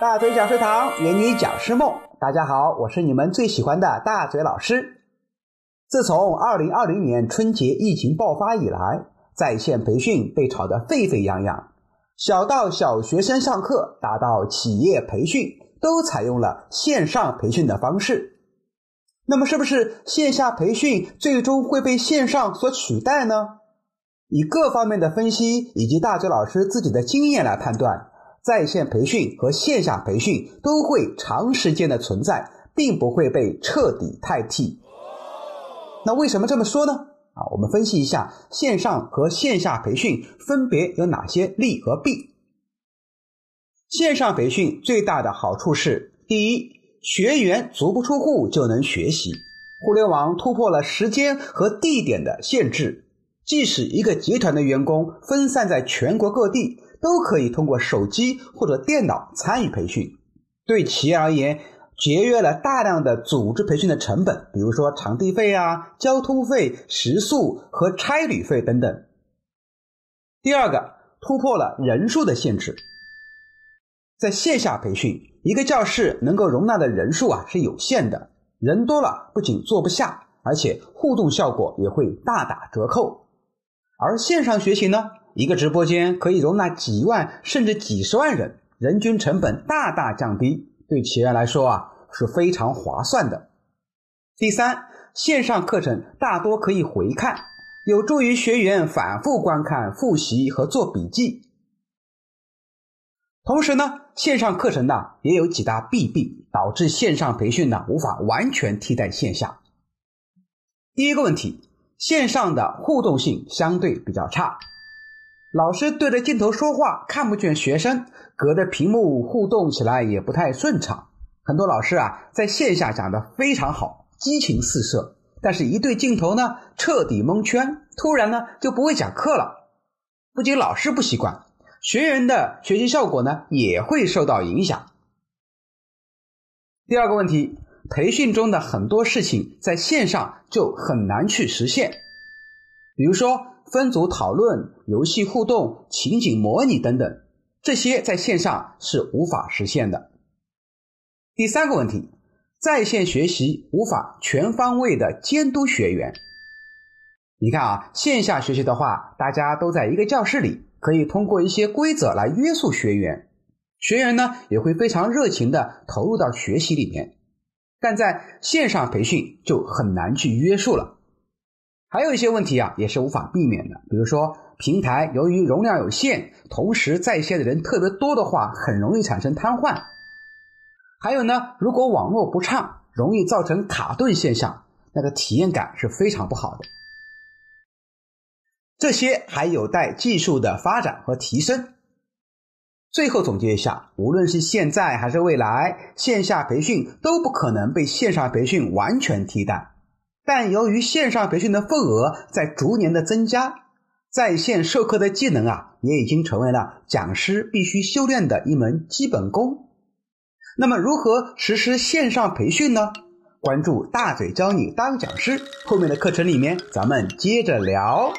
大嘴讲师堂圆你讲师梦，大家好，我是你们最喜欢的大嘴老师。自从二零二零年春节疫情爆发以来，在线培训被炒得沸沸扬扬，小到小学生上课，大到企业培训，都采用了线上培训的方式。那么，是不是线下培训最终会被线上所取代呢？以各方面的分析以及大嘴老师自己的经验来判断。在线培训和线下培训都会长时间的存在，并不会被彻底代替。那为什么这么说呢？啊，我们分析一下线上和线下培训分别有哪些利和弊。线上培训最大的好处是：第一，学员足不出户就能学习，互联网突破了时间和地点的限制，即使一个集团的员工分散在全国各地。都可以通过手机或者电脑参与培训，对企业而言节约了大量的组织培训的成本，比如说场地费啊、交通费、食宿和差旅费等等。第二个，突破了人数的限制，在线下培训，一个教室能够容纳的人数啊是有限的，人多了不仅坐不下，而且互动效果也会大打折扣。而线上学习呢？一个直播间可以容纳几万甚至几十万人，人均成本大大降低，对企业来说啊是非常划算的。第三，线上课程大多可以回看，有助于学员反复观看、复习和做笔记。同时呢，线上课程呢也有几大弊病，导致线上培训呢无法完全替代线下。第一个问题，线上的互动性相对比较差。老师对着镜头说话，看不见学生，隔着屏幕互动起来也不太顺畅。很多老师啊，在线下讲的非常好，激情四射，但是一对镜头呢，彻底蒙圈，突然呢就不会讲课了。不仅老师不习惯，学员的学习效果呢也会受到影响。第二个问题，培训中的很多事情在线上就很难去实现，比如说。分组讨论、游戏互动、情景模拟等等，这些在线上是无法实现的。第三个问题，在线学习无法全方位的监督学员。你看啊，线下学习的话，大家都在一个教室里，可以通过一些规则来约束学员，学员呢也会非常热情的投入到学习里面。但在线上培训就很难去约束了。还有一些问题啊，也是无法避免的。比如说，平台由于容量有限，同时在线的人特别多的话，很容易产生瘫痪。还有呢，如果网络不畅，容易造成卡顿现象，那个体验感是非常不好的。这些还有待技术的发展和提升。最后总结一下，无论是现在还是未来，线下培训都不可能被线上培训完全替代。但由于线上培训的份额在逐年的增加，在线授课的技能啊，也已经成为了讲师必须修炼的一门基本功。那么，如何实施线上培训呢？关注大嘴教你当讲师，后面的课程里面咱们接着聊。